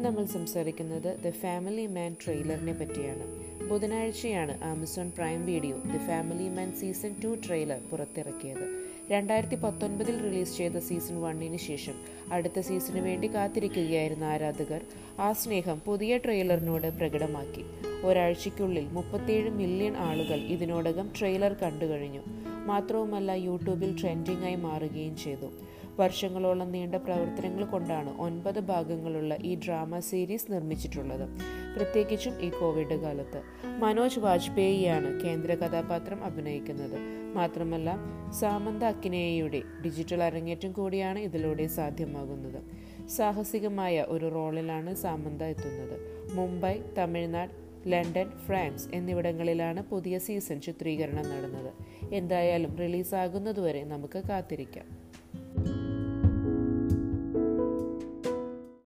നമ്മൾ സംസാരിക്കുന്നത് the family മാൻ ട്രെയിലറിനെ പറ്റിയാണ്. ബുധനാഴ്ചയാണ് Amazon Prime Video the Family Man season two trailer പുറത്തിറക്കിയത്. രണ്ടായിരത്തി പത്തൊൻപതിൽ റിലീസ് ചെയ്ത സീസൺ വണ്ണിന് ശേഷം അടുത്ത സീസണിന് വേണ്ടി കാത്തിരിക്കുകയായിരുന്ന ആരാധകർ ആ സ്നേഹം പുതിയ ട്രെയിലറിനോട് പ്രകടമാക്കി. ഒരാഴ്ചയ്ക്കുള്ളിൽ മുപ്പത്തിയേഴ് മില്യൺ ആളുകൾ ഇതിനോടകം ട്രെയിലർ കണ്ടുകഴിഞ്ഞു മാത്രവുമല്ല യൂട്യൂബിൽ ട്രെൻഡിംഗ് ആയി മാറുകയും ചെയ്തു. വർഷങ്ങളോളം നീണ്ട പ്രവർത്തനങ്ങൾ കൊണ്ടാണ് ഒൻപത് ഭാഗങ്ങളുള്ള ഈ ഡ്രാമ സീരീസ് നിർമ്മിച്ചിട്ടുള്ളത്. പ്രത്യേകിച്ചും ഈ കോവിഡ് കാലത്ത്. മനോജ് വാജ്പേയിയാണ് കേന്ദ്ര കഥാപാത്രം അഭിനയിക്കുന്നത്. മാത്രമല്ല സാമന്ത അക്കിനേയയുടെ ഡിജിറ്റൽ അരങ്ങേറ്റം കൂടിയാണ് ഇതിലൂടെ സാധ്യമാകുന്നത്. സാഹസികമായ ഒരു റോളിലാണ് സാമന്ത എത്തുന്നത്. മുംബൈ തമിഴ്നാട് ലണ്ടൻ ഫ്രാൻസ് എന്നിവിടങ്ങളിലാണ് പുതിയ സീസൺ ചിത്രീകരണം നടന്നത്. എന്തായാലും റിലീസാകുന്നതുവരെ നമുക്ക് കാത്തിരിക്കാം.